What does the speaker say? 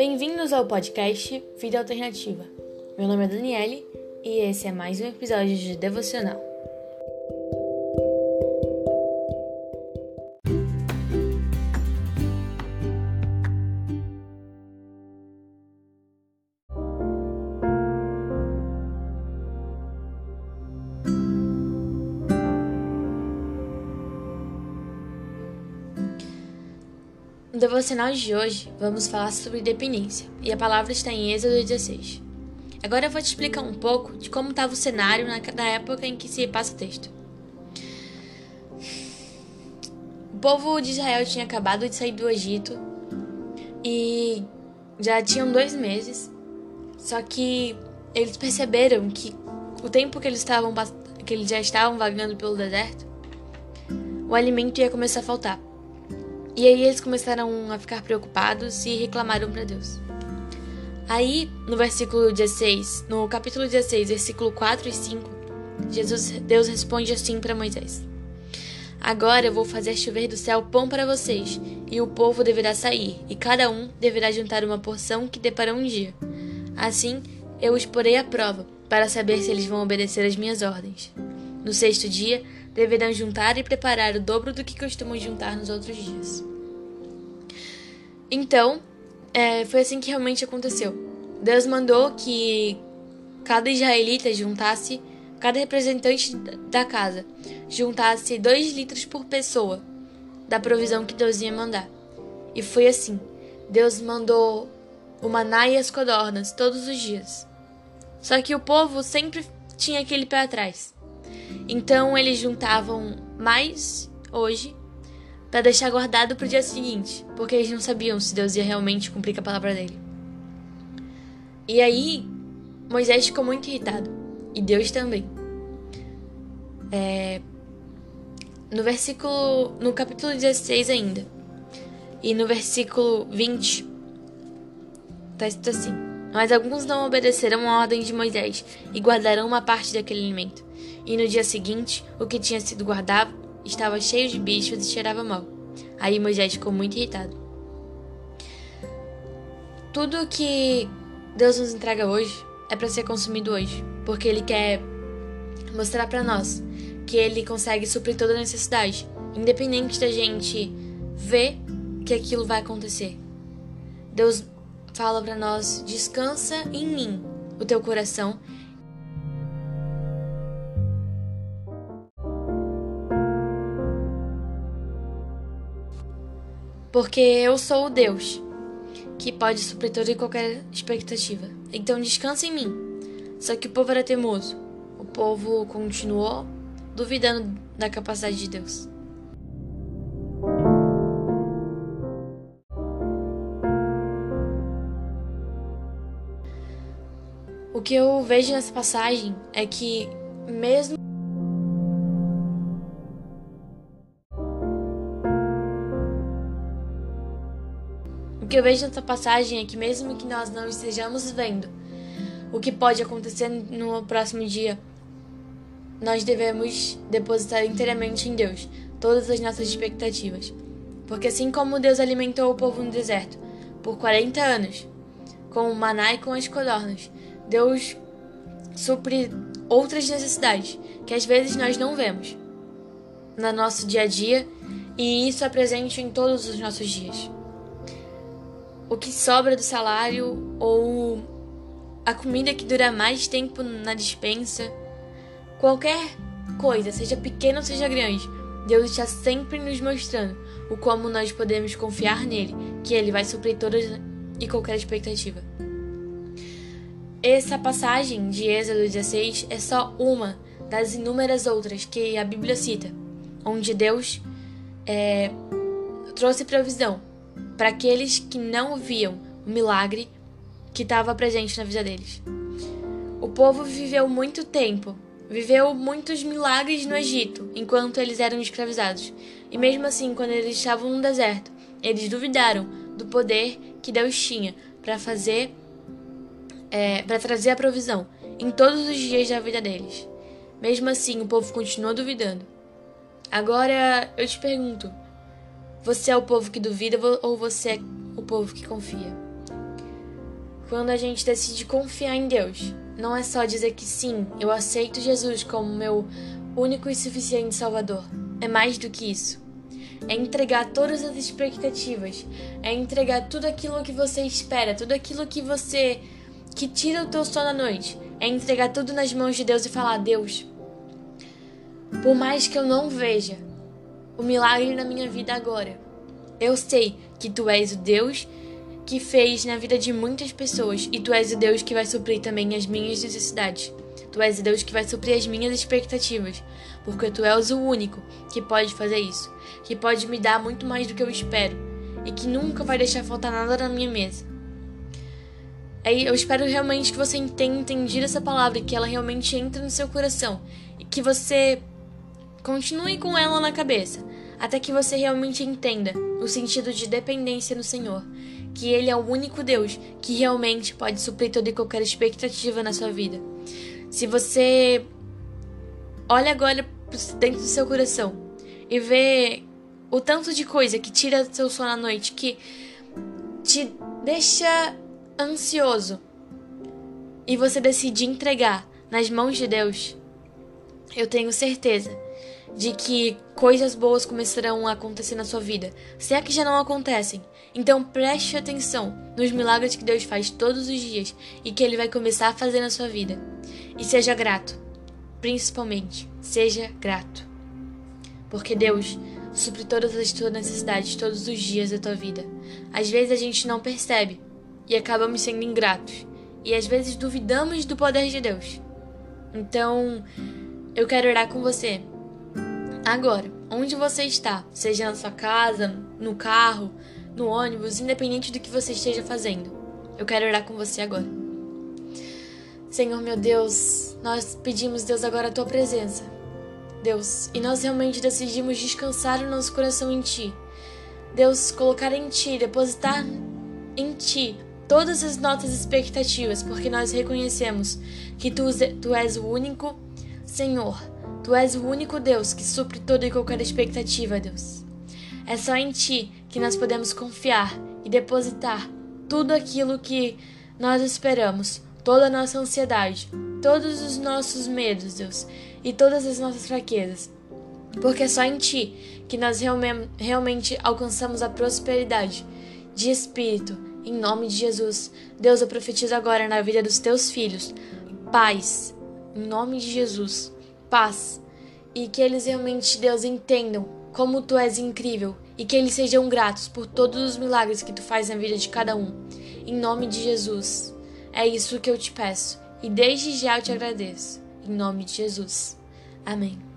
Bem-vindos ao podcast Vida Alternativa. Meu nome é Daniele e esse é mais um episódio de Devocional. No devocional de hoje, vamos falar sobre dependência, e a palavra está em Êxodo 16. Agora eu vou te explicar um pouco de como estava o cenário na, época em que se passa o texto. O povo de Israel tinha acabado de sair do Egito e já tinham dois meses, só que eles perceberam que o tempo que eles estavam que eles já estavam vagando pelo deserto, o alimento ia começar a faltar. E aí eles começaram a ficar preocupados e reclamaram para Deus. Aí, no versículo 16, no capítulo 16, versículo 4 e 5, Jesus, Deus responde assim para Moisés: Agora eu vou fazer chover do céu pão para vocês, e o povo deverá sair, e cada um deverá juntar uma porção que dê para um dia. Assim, eu os porei à prova, para saber se eles vão obedecer às minhas ordens. No sexto dia, deverão juntar e preparar o dobro do que costumam juntar nos outros dias. Então, é, foi assim que realmente aconteceu. Deus mandou que cada israelita juntasse, cada representante da casa, juntasse dois litros por pessoa da provisão que Deus ia mandar. E foi assim. Deus mandou o maná e as codornas todos os dias. Só que o povo sempre tinha aquele pé atrás. Então eles juntavam mais hoje para deixar guardado para o dia seguinte, porque eles não sabiam se Deus ia realmente cumprir a palavra dele. E aí, Moisés ficou muito irritado, e Deus também. É, no versículo, no capítulo 16 ainda, e no versículo 20, está escrito assim: Mas alguns não obedeceram a ordem de Moisés e guardarão uma parte daquele alimento. E no dia seguinte, o que tinha sido guardado estava cheio de bichos e cheirava mal. Aí Moisés ficou muito irritado. Tudo que Deus nos entrega hoje é para ser consumido hoje, porque Ele quer mostrar para nós que Ele consegue suprir toda necessidade, independente da gente ver que aquilo vai acontecer. Deus fala para nós: descansa em mim o teu coração porque eu sou o Deus que pode suprir toda e qualquer expectativa. Então descansa em mim. Só que o povo era teimoso. O povo continuou duvidando da capacidade de Deus. O que eu vejo nessa passagem é que, mesmo que eu vejo nessa passagem é que, mesmo que nós não estejamos vendo o que pode acontecer no próximo dia, nós devemos depositar inteiramente em Deus todas as nossas expectativas. Porque, assim como Deus alimentou o povo no deserto por 40 anos, com o maná e com as codornas, Deus supre outras necessidades que às vezes nós não vemos no nosso dia a dia e isso é presente em todos os nossos dias o que sobra do salário ou a comida que dura mais tempo na dispensa. Qualquer coisa, seja pequena ou seja grande, Deus está sempre nos mostrando o como nós podemos confiar nele, que ele vai suprir todas e qualquer expectativa. Essa passagem de Êxodo 16 é só uma das inúmeras outras que a Bíblia cita, onde Deus é, trouxe provisão para aqueles que não viam o milagre que estava presente na vida deles. O povo viveu muito tempo, viveu muitos milagres no Egito, enquanto eles eram escravizados. E mesmo assim, quando eles estavam no deserto, eles duvidaram do poder que Deus tinha para fazer, é, para trazer a provisão em todos os dias da vida deles. Mesmo assim, o povo continuou duvidando. Agora eu te pergunto: você é o povo que duvida ou você é o povo que confia? quando a gente decide confiar em Deus, não é só dizer que sim, eu aceito Jesus como meu único e suficiente Salvador. É mais do que isso. É entregar todas as expectativas, é entregar tudo aquilo que você espera, tudo aquilo que você que tira o teu sono à noite, é entregar tudo nas mãos de Deus e falar: Deus, por mais que eu não veja o milagre na minha vida agora, eu sei que tu és o Deus que fez na vida de muitas pessoas e tu és o Deus que vai suprir também as minhas necessidades. Tu és o Deus que vai suprir as minhas expectativas, porque tu és o único que pode fazer isso, que pode me dar muito mais do que eu espero e que nunca vai deixar faltar nada na minha mesa. Aí eu espero realmente que você tenha entendido essa palavra que ela realmente entre no seu coração. E que você continue com ela na cabeça. Até que você realmente entenda o sentido de dependência no Senhor, que Ele é o único Deus que realmente pode suprir toda e qualquer expectativa na sua vida. Se você olha agora dentro do seu coração e vê o tanto de coisa que tira seu sono à noite, que te deixa ansioso, e você decide entregar nas mãos de Deus, eu tenho certeza de que coisas boas começarão a acontecer na sua vida, se é que já não acontecem. Então preste atenção nos milagres que Deus faz todos os dias e que Ele vai começar a fazer na sua vida. E seja grato, principalmente, seja grato. Porque Deus supre todas as tuas necessidades todos os dias da tua vida. Às vezes a gente não percebe e acabamos sendo ingratos. E às vezes duvidamos do poder de Deus. Então, eu quero orar com você Agora, onde você está, seja na sua casa, no carro, no ônibus, independente do que você esteja fazendo, eu quero orar com você agora. Senhor meu Deus, nós pedimos, Deus, agora a tua presença. Deus, e nós realmente decidimos descansar o nosso coração em ti. Deus, colocar em ti, depositar em ti todas as nossas expectativas, porque nós reconhecemos que tu, tu és o único Senhor Tu és o único Deus que supre toda e qualquer expectativa, Deus. É só em Ti que nós podemos confiar e depositar tudo aquilo que nós esperamos, toda a nossa ansiedade, todos os nossos medos, Deus, e todas as nossas fraquezas. Porque é só em Ti que nós realmente alcançamos a prosperidade de espírito, em nome de Jesus. Deus, eu profetizo agora na vida dos Teus filhos paz, em nome de Jesus paz e que eles realmente, Deus, entendam como tu és incrível e que eles sejam gratos por todos os milagres que tu faz na vida de cada um. Em nome de Jesus. É isso que eu te peço e desde já eu te agradeço. Em nome de Jesus. Amém.